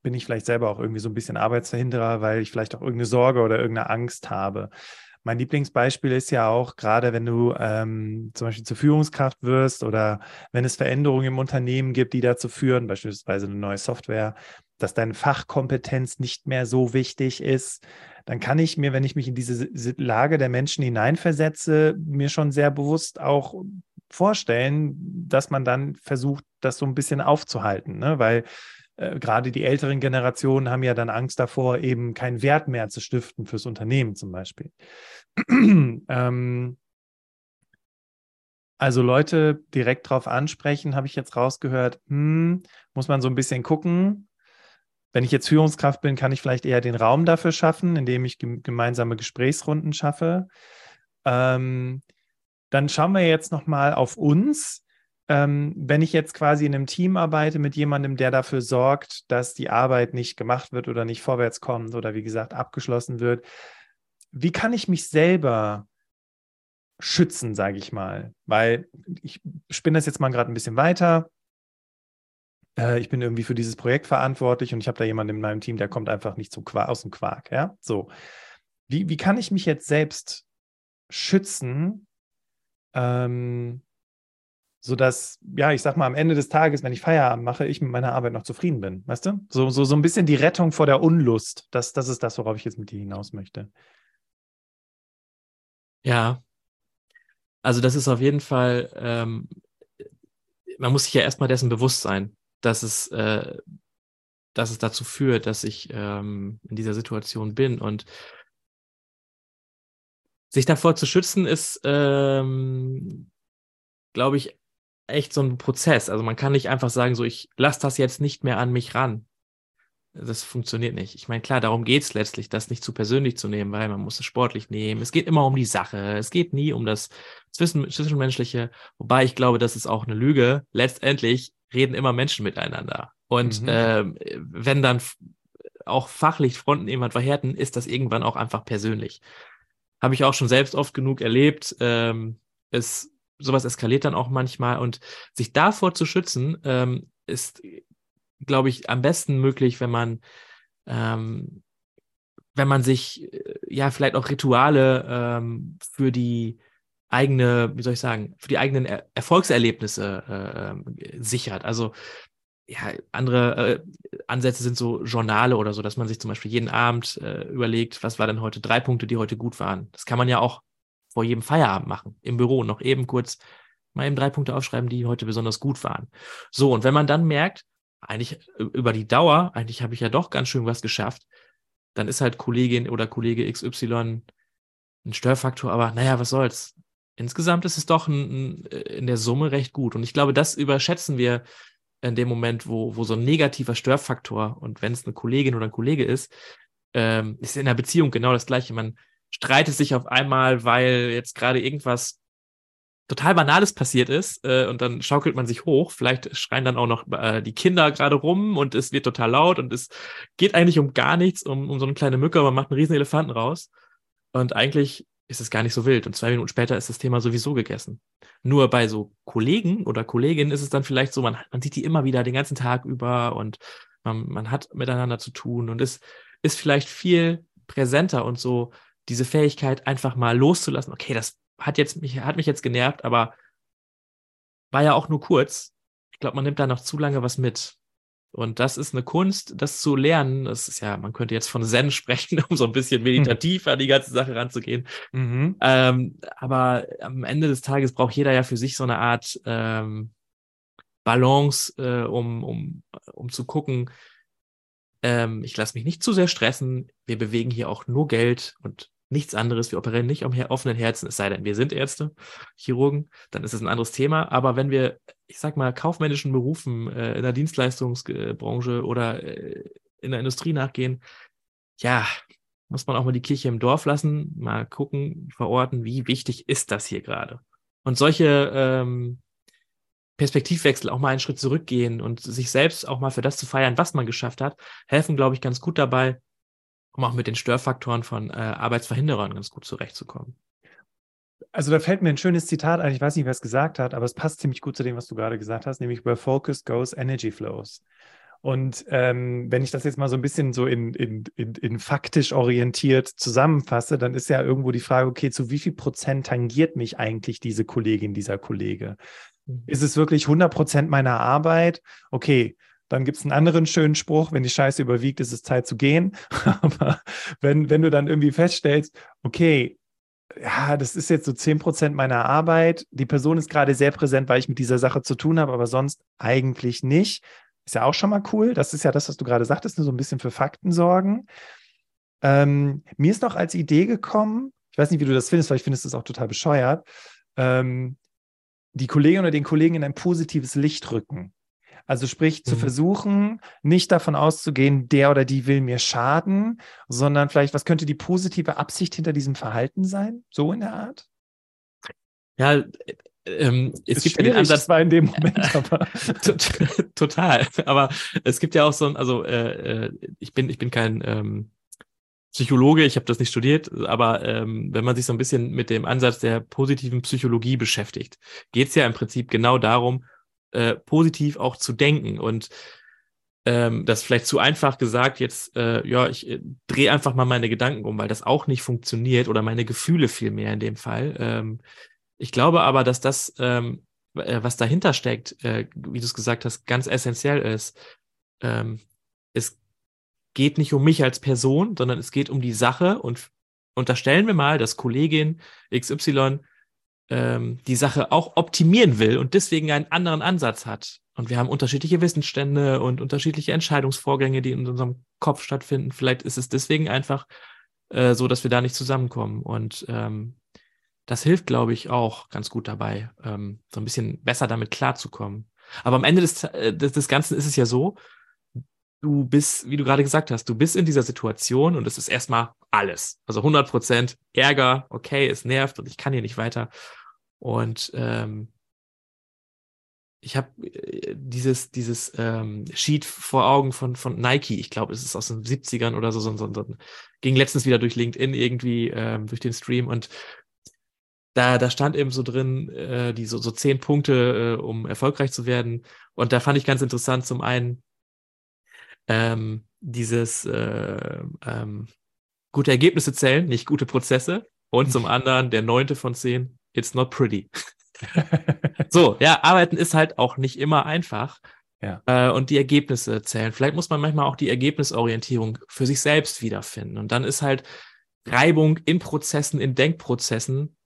bin ich vielleicht selber auch irgendwie so ein bisschen Arbeitsverhinderer, weil ich vielleicht auch irgendeine Sorge oder irgendeine Angst habe. Mein Lieblingsbeispiel ist ja auch, gerade wenn du ähm, zum Beispiel zur Führungskraft wirst oder wenn es Veränderungen im Unternehmen gibt, die dazu führen, beispielsweise eine neue Software, dass deine Fachkompetenz nicht mehr so wichtig ist, dann kann ich mir, wenn ich mich in diese Lage der Menschen hineinversetze, mir schon sehr bewusst auch vorstellen, dass man dann versucht, das so ein bisschen aufzuhalten, ne? weil äh, gerade die älteren Generationen haben ja dann Angst davor, eben keinen Wert mehr zu stiften fürs Unternehmen zum Beispiel. ähm, also Leute direkt drauf ansprechen, habe ich jetzt rausgehört, hm, muss man so ein bisschen gucken, wenn ich jetzt Führungskraft bin, kann ich vielleicht eher den Raum dafür schaffen, indem ich gemeinsame Gesprächsrunden schaffe. Ähm, dann schauen wir jetzt nochmal auf uns. Ähm, wenn ich jetzt quasi in einem Team arbeite mit jemandem, der dafür sorgt, dass die Arbeit nicht gemacht wird oder nicht vorwärts kommt oder wie gesagt abgeschlossen wird, wie kann ich mich selber schützen, sage ich mal? Weil ich spinne das jetzt mal gerade ein bisschen weiter. Äh, ich bin irgendwie für dieses Projekt verantwortlich und ich habe da jemanden in meinem Team, der kommt einfach nicht zum Quark, aus dem Quark. Ja, so. Wie, wie kann ich mich jetzt selbst schützen, ähm, sodass, ja, ich sag mal, am Ende des Tages, wenn ich Feierabend mache, ich mit meiner Arbeit noch zufrieden bin, weißt du? So, so, so ein bisschen die Rettung vor der Unlust. Das, das ist das, worauf ich jetzt mit dir hinaus möchte.
Ja. Also, das ist auf jeden Fall, ähm, man muss sich ja erstmal dessen bewusst sein, dass es, äh, dass es dazu führt, dass ich ähm, in dieser Situation bin. Und sich davor zu schützen, ist, ähm, glaube ich, echt so ein Prozess. Also man kann nicht einfach sagen, so ich lasse das jetzt nicht mehr an mich ran. Das funktioniert nicht. Ich meine, klar, darum geht es letztlich, das nicht zu persönlich zu nehmen, weil man muss es sportlich nehmen. Es geht immer um die Sache. Es geht nie um das Zwischen Zwischenmenschliche. Wobei ich glaube, das ist auch eine Lüge. Letztendlich reden immer Menschen miteinander. Und mhm. äh, wenn dann auch fachlich Fronten jemand verhärten, ist das irgendwann auch einfach persönlich. Habe ich auch schon selbst oft genug erlebt. Ähm, es, sowas eskaliert dann auch manchmal. Und sich davor zu schützen, ähm, ist, glaube ich, am besten möglich, wenn man, ähm, wenn man sich äh, ja vielleicht auch Rituale ähm, für die eigene, wie soll ich sagen, für die eigenen er Erfolgserlebnisse äh, ähm, sichert. Also ja, andere äh, Ansätze sind so Journale oder so, dass man sich zum Beispiel jeden Abend äh, überlegt, was war denn heute drei Punkte, die heute gut waren. Das kann man ja auch vor jedem Feierabend machen, im Büro noch eben kurz mal eben drei Punkte aufschreiben, die heute besonders gut waren. So, und wenn man dann merkt, eigentlich über die Dauer, eigentlich habe ich ja doch ganz schön was geschafft, dann ist halt Kollegin oder Kollege XY ein Störfaktor, aber naja, was soll's. Insgesamt ist es doch ein, ein, in der Summe recht gut. Und ich glaube, das überschätzen wir in dem Moment, wo, wo so ein negativer Störfaktor und wenn es eine Kollegin oder ein Kollege ist, ähm, ist in der Beziehung genau das Gleiche. Man streitet sich auf einmal, weil jetzt gerade irgendwas total Banales passiert ist äh, und dann schaukelt man sich hoch. Vielleicht schreien dann auch noch äh, die Kinder gerade rum und es wird total laut und es geht eigentlich um gar nichts, um, um so eine kleine Mücke, aber man macht einen riesen Elefanten raus. Und eigentlich ist es gar nicht so wild. Und zwei Minuten später ist das Thema sowieso gegessen. Nur bei so Kollegen oder Kolleginnen ist es dann vielleicht so, man, man sieht die immer wieder den ganzen Tag über und man, man hat miteinander zu tun und es ist vielleicht viel präsenter und so diese Fähigkeit einfach mal loszulassen. Okay, das hat jetzt mich, hat mich jetzt genervt, aber war ja auch nur kurz. Ich glaube, man nimmt da noch zu lange was mit. Und das ist eine Kunst, das zu lernen. Das ist ja, man könnte jetzt von Zen sprechen, um so ein bisschen meditativ an die ganze Sache ranzugehen. Mhm. Ähm, aber am Ende des Tages braucht jeder ja für sich so eine Art ähm, Balance, äh, um, um, um zu gucken, ähm, ich lasse mich nicht zu sehr stressen. Wir bewegen hier auch nur Geld und nichts anderes. Wir operieren nicht am offenen Herzen, es sei denn, wir sind Ärzte, Chirurgen, dann ist es ein anderes Thema. Aber wenn wir, ich sag mal, kaufmännischen Berufen äh, in der Dienstleistungsbranche oder äh, in der Industrie nachgehen, ja, muss man auch mal die Kirche im Dorf lassen, mal gucken, verorten, wie wichtig ist das hier gerade. Und solche ähm, Perspektivwechsel, auch mal einen Schritt zurückgehen und sich selbst auch mal für das zu feiern, was man geschafft hat, helfen, glaube ich, ganz gut dabei, um auch mit den Störfaktoren von äh, Arbeitsverhinderern ganz gut zurechtzukommen.
Also da fällt mir ein schönes Zitat ein, ich weiß nicht, wer es gesagt hat, aber es passt ziemlich gut zu dem, was du gerade gesagt hast, nämlich where focus goes, energy flows. Und ähm, wenn ich das jetzt mal so ein bisschen so in, in, in, in, faktisch orientiert zusammenfasse, dann ist ja irgendwo die Frage, okay, zu wie viel Prozent tangiert mich eigentlich diese Kollegin, dieser Kollege? Mhm. Ist es wirklich 100 Prozent meiner Arbeit? Okay, dann gibt es einen anderen schönen Spruch, wenn die Scheiße überwiegt, ist es Zeit zu gehen. Aber wenn, wenn du dann irgendwie feststellst, okay, ja, das ist jetzt so 10% meiner Arbeit, die Person ist gerade sehr präsent, weil ich mit dieser Sache zu tun habe, aber sonst eigentlich nicht. Ist ja auch schon mal cool. Das ist ja das, was du gerade sagtest, nur so ein bisschen für Fakten sorgen. Ähm, mir ist noch als Idee gekommen, ich weiß nicht, wie du das findest, weil ich finde es auch total bescheuert, ähm, die Kollegin oder den Kollegen in ein positives Licht rücken. Also sprich, mhm. zu versuchen, nicht davon auszugehen, der oder die will mir schaden, sondern vielleicht, was könnte die positive Absicht hinter diesem Verhalten sein? So in der Art?
Ja, äh, ähm, es
Ist
gibt ja den Ansatz,
zwar in dem Moment, aber
Tot- Total. Aber es gibt ja auch so ein, also äh, äh, ich bin, ich bin kein ähm, Psychologe, ich habe das nicht studiert, aber ähm, wenn man sich so ein bisschen mit dem Ansatz der positiven Psychologie beschäftigt, geht es ja im Prinzip genau darum, äh, positiv auch zu denken. Und ähm, das vielleicht zu einfach gesagt, jetzt, äh, ja, ich äh, drehe einfach mal meine Gedanken um, weil das auch nicht funktioniert oder meine Gefühle vielmehr in dem Fall. Ähm, ich glaube aber, dass das, ähm, äh, was dahinter steckt, äh, wie du es gesagt hast, ganz essentiell ist. Ähm, es geht nicht um mich als Person, sondern es geht um die Sache und unterstellen wir mal, dass Kollegin XY ähm, die Sache auch optimieren will und deswegen einen anderen Ansatz hat. Und wir haben unterschiedliche Wissensstände und unterschiedliche Entscheidungsvorgänge, die in unserem Kopf stattfinden. Vielleicht ist es deswegen einfach äh, so, dass wir da nicht zusammenkommen. Und ähm, das hilft, glaube ich, auch ganz gut dabei, ähm, so ein bisschen besser damit klarzukommen. Aber am Ende des, äh, des, des Ganzen ist es ja so, du bist, wie du gerade gesagt hast, du bist in dieser Situation und es ist erstmal alles. Also 100 Prozent Ärger, okay, es nervt und ich kann hier nicht weiter. Und ähm, ich habe äh, dieses, dieses ähm, Sheet vor Augen von, von Nike, ich glaube, es ist aus den 70ern oder so, so, so, so ging letztens wieder durch LinkedIn irgendwie, ähm, durch den Stream und da, da stand eben so drin, äh, die so, so zehn Punkte, äh, um erfolgreich zu werden. Und da fand ich ganz interessant, zum einen ähm, dieses äh, ähm, gute Ergebnisse zählen, nicht gute Prozesse. Und zum anderen der neunte von zehn, it's not pretty. So, ja, arbeiten ist halt auch nicht immer einfach.
Ja.
Äh, und die Ergebnisse zählen. Vielleicht muss man manchmal auch die Ergebnisorientierung für sich selbst wiederfinden. Und dann ist halt Reibung in Prozessen, in Denkprozessen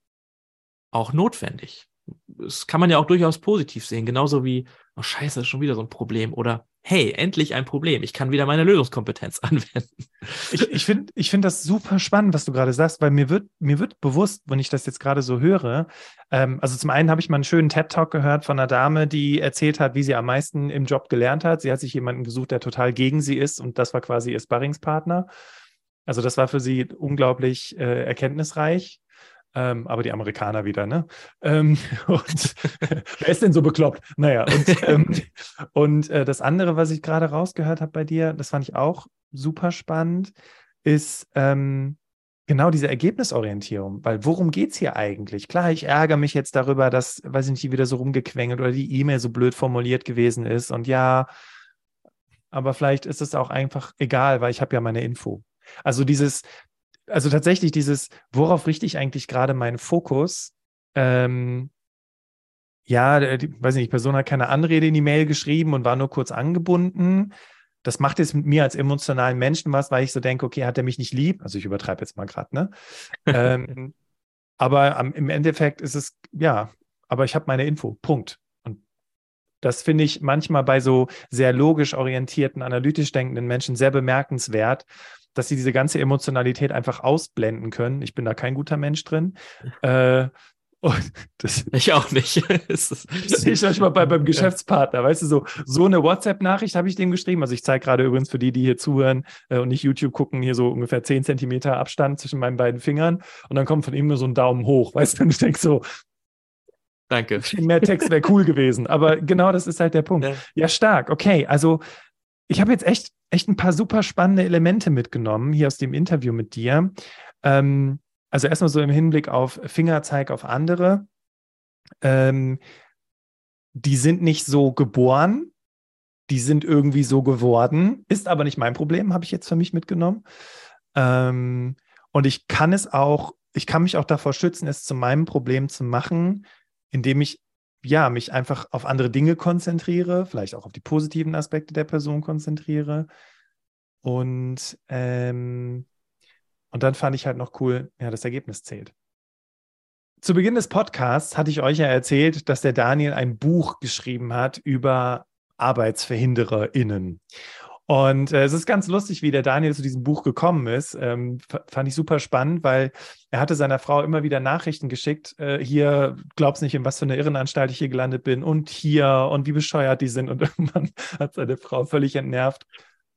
auch notwendig. Das kann man ja auch durchaus positiv sehen, genauso wie, oh scheiße, ist schon wieder so ein Problem. Oder hey, endlich ein Problem. Ich kann wieder meine Lösungskompetenz anwenden.
ich, ich finde ich find das super spannend, was du gerade sagst, weil mir wird, mir wird bewusst, wenn ich das jetzt gerade so höre, ähm, also zum einen habe ich mal einen schönen TED-Talk gehört von einer Dame, die erzählt hat, wie sie am meisten im Job gelernt hat. Sie hat sich jemanden gesucht, der total gegen sie ist und das war quasi ihr Sparringspartner. Also das war für sie unglaublich äh, erkenntnisreich. Ähm, aber die Amerikaner wieder, ne? Ähm, und wer ist denn so bekloppt? Naja, und, ähm, und äh, das andere, was ich gerade rausgehört habe bei dir, das fand ich auch super spannend, ist ähm, genau diese Ergebnisorientierung. Weil worum geht es hier eigentlich? Klar, ich ärgere mich jetzt darüber, dass, weiß ich nicht, die wieder so rumgequengelt oder die E-Mail so blöd formuliert gewesen ist. Und ja, aber vielleicht ist es auch einfach egal, weil ich habe ja meine Info. Also dieses, also tatsächlich dieses, worauf richte ich eigentlich gerade meinen Fokus? Ähm, ja, die, weiß nicht, die Person hat keine Anrede in die Mail geschrieben und war nur kurz angebunden. Das macht jetzt mit mir als emotionalen Menschen was, weil ich so denke, okay, hat er mich nicht lieb? Also ich übertreibe jetzt mal gerade, ne? ähm, aber am, im Endeffekt ist es, ja, aber ich habe meine Info, Punkt. Und das finde ich manchmal bei so sehr logisch orientierten, analytisch denkenden Menschen sehr bemerkenswert, dass sie diese ganze Emotionalität einfach ausblenden können. Ich bin da kein guter Mensch drin. Äh, das,
Ich auch nicht.
Das sehe ich manchmal bei, beim Geschäftspartner. Weißt du, so, so eine WhatsApp-Nachricht habe ich dem geschrieben. Also ich zeige gerade übrigens für die, die hier zuhören äh, und nicht YouTube gucken, hier so ungefähr 10 Zentimeter Abstand zwischen meinen beiden Fingern. Und dann kommt von ihm nur so ein Daumen hoch. Weißt du, und ich denke so,
Danke.
mehr Text wäre cool gewesen. Aber genau das ist halt der Punkt.
Ja.
Ja, stark. Okay, also ich habe jetzt echt, echt ein paar super spannende Elemente mitgenommen hier aus dem Interview mit dir. Ähm, also erstmal so im Hinblick auf Fingerzeig auf andere. Ähm, die sind nicht so geboren, die sind irgendwie so geworden, ist aber nicht mein Problem, habe ich jetzt für mich mitgenommen. Ähm, und ich kann es auch, ich kann mich auch davor schützen, es zu meinem Problem zu machen, indem ich ja, mich einfach auf andere Dinge konzentriere, vielleicht auch auf die positiven Aspekte der Person konzentriere. Und, ähm, und dann fand ich halt noch cool, ja, das Ergebnis zählt. Zu Beginn des Podcasts hatte ich euch ja erzählt, dass der Daniel ein Buch geschrieben hat über ArbeitsverhindererInnen. Und äh, es ist ganz lustig, wie der Daniel zu diesem Buch gekommen ist. Ähm, fand ich super spannend, weil er hatte seiner Frau immer wieder Nachrichten geschickt. Äh, hier, glaubst nicht, in was für eine Irrenanstalt ich hier gelandet bin und hier und wie bescheuert die sind. Und irgendwann hat seine Frau völlig entnervt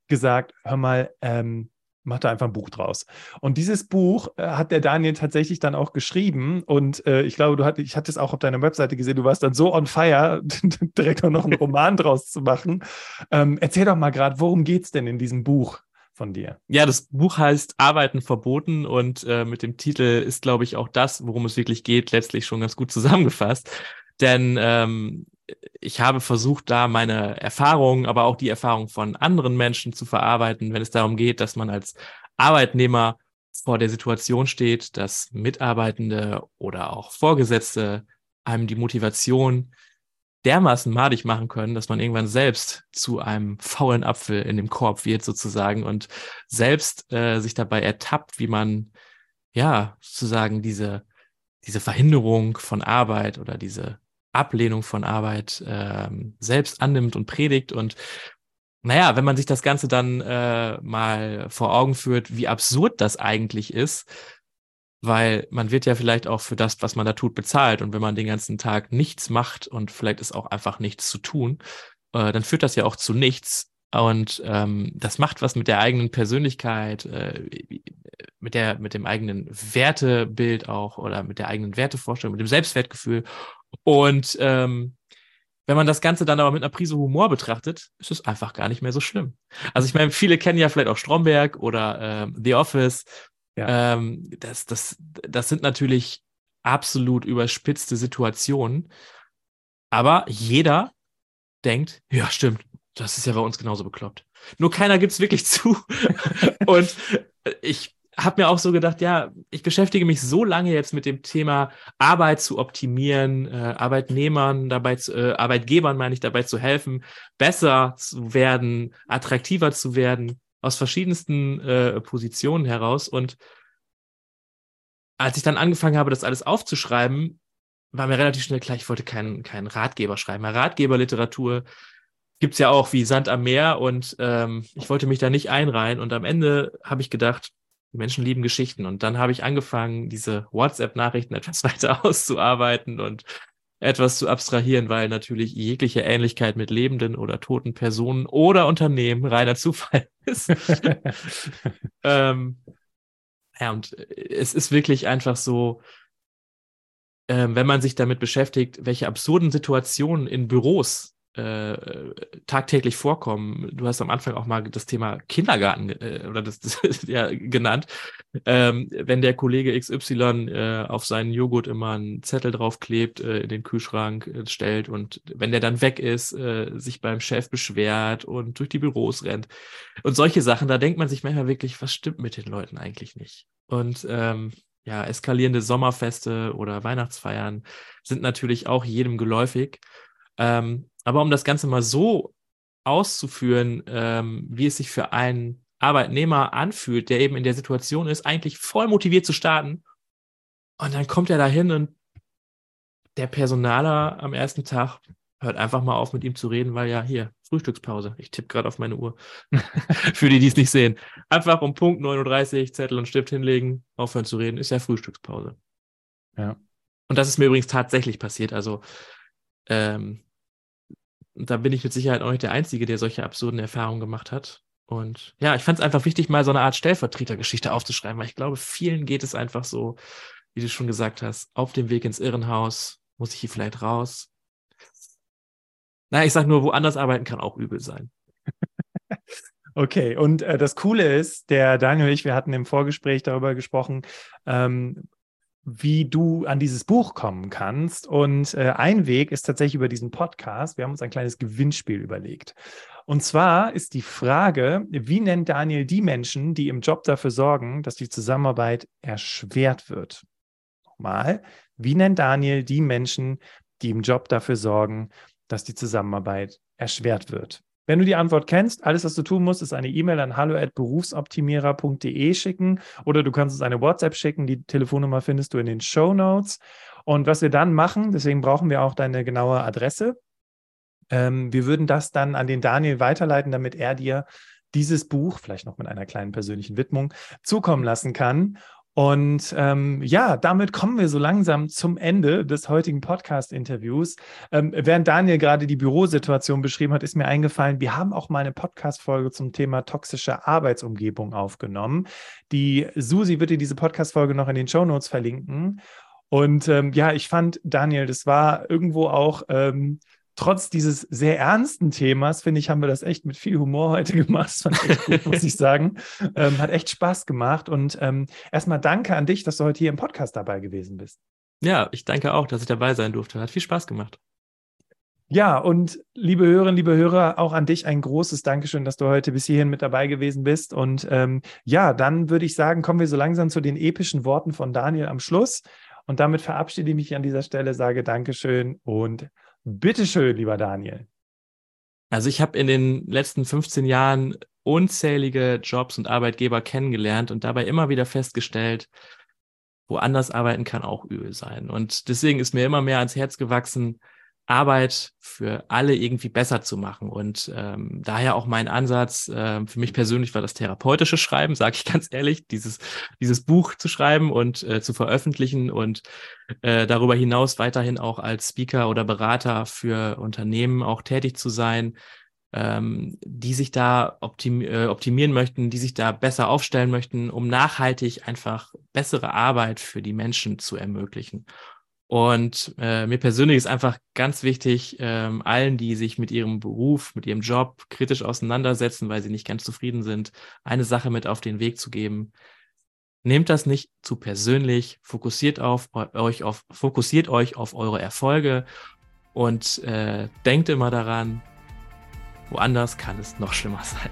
gesagt: Hör mal, ähm, mach da einfach ein Buch draus. Und dieses Buch äh, hat der Daniel tatsächlich dann auch geschrieben. Und äh, ich glaube, du hat, ich hatte es auch auf deiner Webseite gesehen, du warst dann so on fire, direkt noch einen Roman draus zu machen. Ähm, erzähl doch mal gerade, worum geht es denn in diesem Buch? Von dir.
Ja, das Buch heißt Arbeiten verboten und äh, mit dem Titel ist, glaube ich, auch das, worum es wirklich geht, letztlich schon ganz gut zusammengefasst. Denn ähm, ich habe versucht, da meine Erfahrungen, aber auch die Erfahrungen von anderen Menschen zu verarbeiten, wenn es darum geht, dass man als Arbeitnehmer vor der Situation steht, dass Mitarbeitende oder auch Vorgesetzte einem die Motivation dermaßen madig machen können, dass man irgendwann selbst zu einem faulen Apfel in dem Korb wird sozusagen und selbst äh, sich dabei ertappt, wie man ja sozusagen diese diese Verhinderung von Arbeit oder diese Ablehnung von Arbeit ähm, selbst annimmt und predigt. Und naja, wenn man sich das Ganze dann äh, mal vor Augen führt, wie absurd das eigentlich ist, weil man wird ja vielleicht auch für das, was man da tut, bezahlt. Und wenn man den ganzen Tag nichts macht und vielleicht ist auch einfach nichts zu tun, äh, dann führt das ja auch zu nichts. Und ähm, das macht was mit der eigenen Persönlichkeit, äh, mit, der, mit dem eigenen Wertebild auch oder mit der eigenen Wertevorstellung, mit dem Selbstwertgefühl. Und ähm, wenn man das Ganze dann aber mit einer Prise Humor betrachtet, ist es einfach gar nicht mehr so schlimm. Also ich meine, viele kennen ja vielleicht auch Stromberg oder ähm, The Office. Ja. Ähm, das, das, das sind natürlich absolut überspitzte Situationen. Aber jeder denkt, ja, stimmt, das ist ja bei uns genauso bekloppt. Nur keiner gibt es wirklich zu. Und ich habe mir auch so gedacht, ja, ich beschäftige mich so lange jetzt mit dem Thema Arbeit zu optimieren, äh, Arbeitnehmern dabei, zu, äh, Arbeitgebern meine ich dabei zu helfen, besser zu werden, attraktiver zu werden, aus verschiedensten äh, Positionen heraus. Und als ich dann angefangen habe, das alles aufzuschreiben, war mir relativ schnell klar, ich wollte keinen keinen Ratgeber schreiben. Ratgeberliteratur gibt's ja auch wie Sand am Meer und ähm, ich wollte mich da nicht einreihen. Und am Ende habe ich gedacht, die Menschen lieben Geschichten. Und dann habe ich angefangen, diese WhatsApp-Nachrichten etwas weiter auszuarbeiten und etwas zu abstrahieren, weil natürlich jegliche Ähnlichkeit mit lebenden oder toten Personen oder Unternehmen reiner Zufall ist. ähm, ja, und es ist wirklich einfach so, ähm, wenn man sich damit beschäftigt, welche absurden Situationen in Büros äh, tagtäglich vorkommen. Du hast am Anfang auch mal das Thema Kindergarten äh, oder das, das ja, genannt. Ähm, wenn der Kollege XY äh, auf seinen Joghurt immer einen Zettel draufklebt, äh, in den Kühlschrank äh, stellt und wenn der dann weg ist, sich beim Chef beschwert und durch die Büros rennt und solche Sachen, da denkt man sich manchmal wirklich, was stimmt mit den Leuten eigentlich nicht? Und ähm, ja, eskalierende Sommerfeste oder Weihnachtsfeiern sind natürlich auch jedem geläufig. Ähm, aber um das Ganze mal so auszuführen, ähm, wie es sich für einen Arbeitnehmer anfühlt, der eben in der Situation ist, eigentlich voll motiviert zu starten. Und dann kommt er dahin und der Personaler am ersten Tag hört einfach mal auf, mit ihm zu reden, weil ja hier, Frühstückspause. Ich tippe gerade auf meine Uhr. Für die, die es nicht sehen. Einfach um Punkt 39 Zettel und Stift hinlegen, aufhören zu reden, ist ja Frühstückspause. Ja. Und das ist mir übrigens tatsächlich passiert. Also ähm, da bin ich mit Sicherheit auch nicht der Einzige, der solche absurden Erfahrungen gemacht hat. Und ja, ich fand es einfach wichtig, mal so eine Art Stellvertretergeschichte aufzuschreiben, weil ich glaube, vielen geht es einfach so, wie du schon gesagt hast, auf dem Weg ins Irrenhaus, muss ich hier vielleicht raus. Na, ich sag nur, woanders arbeiten kann auch übel sein.
Okay, und äh, das Coole ist, der Daniel und ich, wir hatten im Vorgespräch darüber gesprochen, ähm, wie du an dieses Buch kommen kannst. Und äh, ein Weg ist tatsächlich über diesen Podcast. Wir haben uns ein kleines Gewinnspiel überlegt. Und zwar ist die Frage, wie nennt Daniel die Menschen, die im Job dafür sorgen, dass die Zusammenarbeit erschwert wird? Nochmal, wie nennt Daniel die Menschen, die im Job dafür sorgen, dass die Zusammenarbeit erschwert wird? Wenn du die Antwort kennst, alles, was du tun musst, ist eine E-Mail an hallo@berufsoptimierer.de schicken oder du kannst uns eine WhatsApp schicken. Die Telefonnummer findest du in den Show Notes. Und was wir dann machen, deswegen brauchen wir auch deine genaue Adresse. Ähm, wir würden das dann an den Daniel weiterleiten, damit er dir dieses Buch, vielleicht noch mit einer kleinen persönlichen Widmung, zukommen lassen kann. Und ähm, ja, damit kommen wir so langsam zum Ende des heutigen Podcast-Interviews. Ähm, während Daniel gerade die Bürosituation beschrieben hat, ist mir eingefallen, wir haben auch mal eine Podcast-Folge zum Thema toxische Arbeitsumgebung aufgenommen. Die Susi wird dir diese Podcast-Folge noch in den Show Notes verlinken. Und ähm, ja, ich fand, Daniel, das war irgendwo auch ähm, trotz dieses sehr ernsten Themas, finde ich, haben wir das echt mit viel Humor heute gemacht. Das fand ich echt gut, muss ich sagen. Ähm, hat echt Spaß gemacht. Und ähm, erstmal danke an dich, dass du heute hier im Podcast dabei gewesen bist.
Ja, ich danke auch, dass ich dabei sein durfte. Hat viel Spaß gemacht.
Ja, und liebe Hörerinnen, liebe Hörer, auch an dich ein großes Dankeschön, dass du heute bis hierhin mit dabei gewesen bist. Und ähm, ja, dann würde ich sagen, kommen wir so langsam zu den epischen Worten von Daniel am Schluss. Und damit verabschiede ich mich an dieser Stelle, sage Dankeschön und bitteschön, lieber Daniel.
Also ich habe in den letzten 15 Jahren unzählige Jobs und Arbeitgeber kennengelernt und dabei immer wieder festgestellt, woanders arbeiten kann auch übel sein. Und deswegen ist mir immer mehr ans Herz gewachsen, Arbeit für alle irgendwie besser zu machen. Und ähm, daher auch mein Ansatz, äh, für mich persönlich war das therapeutische Schreiben, sage ich ganz ehrlich, dieses, dieses Buch zu schreiben und äh, zu veröffentlichen und äh, darüber hinaus weiterhin auch als Speaker oder Berater für Unternehmen auch tätig zu sein, ähm, die sich da optim äh, optimieren möchten, die sich da besser aufstellen möchten, um nachhaltig einfach bessere Arbeit für die Menschen zu ermöglichen. Und äh, mir persönlich ist einfach ganz wichtig, ähm, allen, die sich mit ihrem Beruf, mit ihrem Job kritisch auseinandersetzen, weil sie nicht ganz zufrieden sind, eine Sache mit auf den Weg zu geben. Nehmt das nicht zu persönlich, fokussiert auf euch auf, fokussiert euch auf eure Erfolge und äh, denkt immer daran, woanders kann es noch schlimmer sein.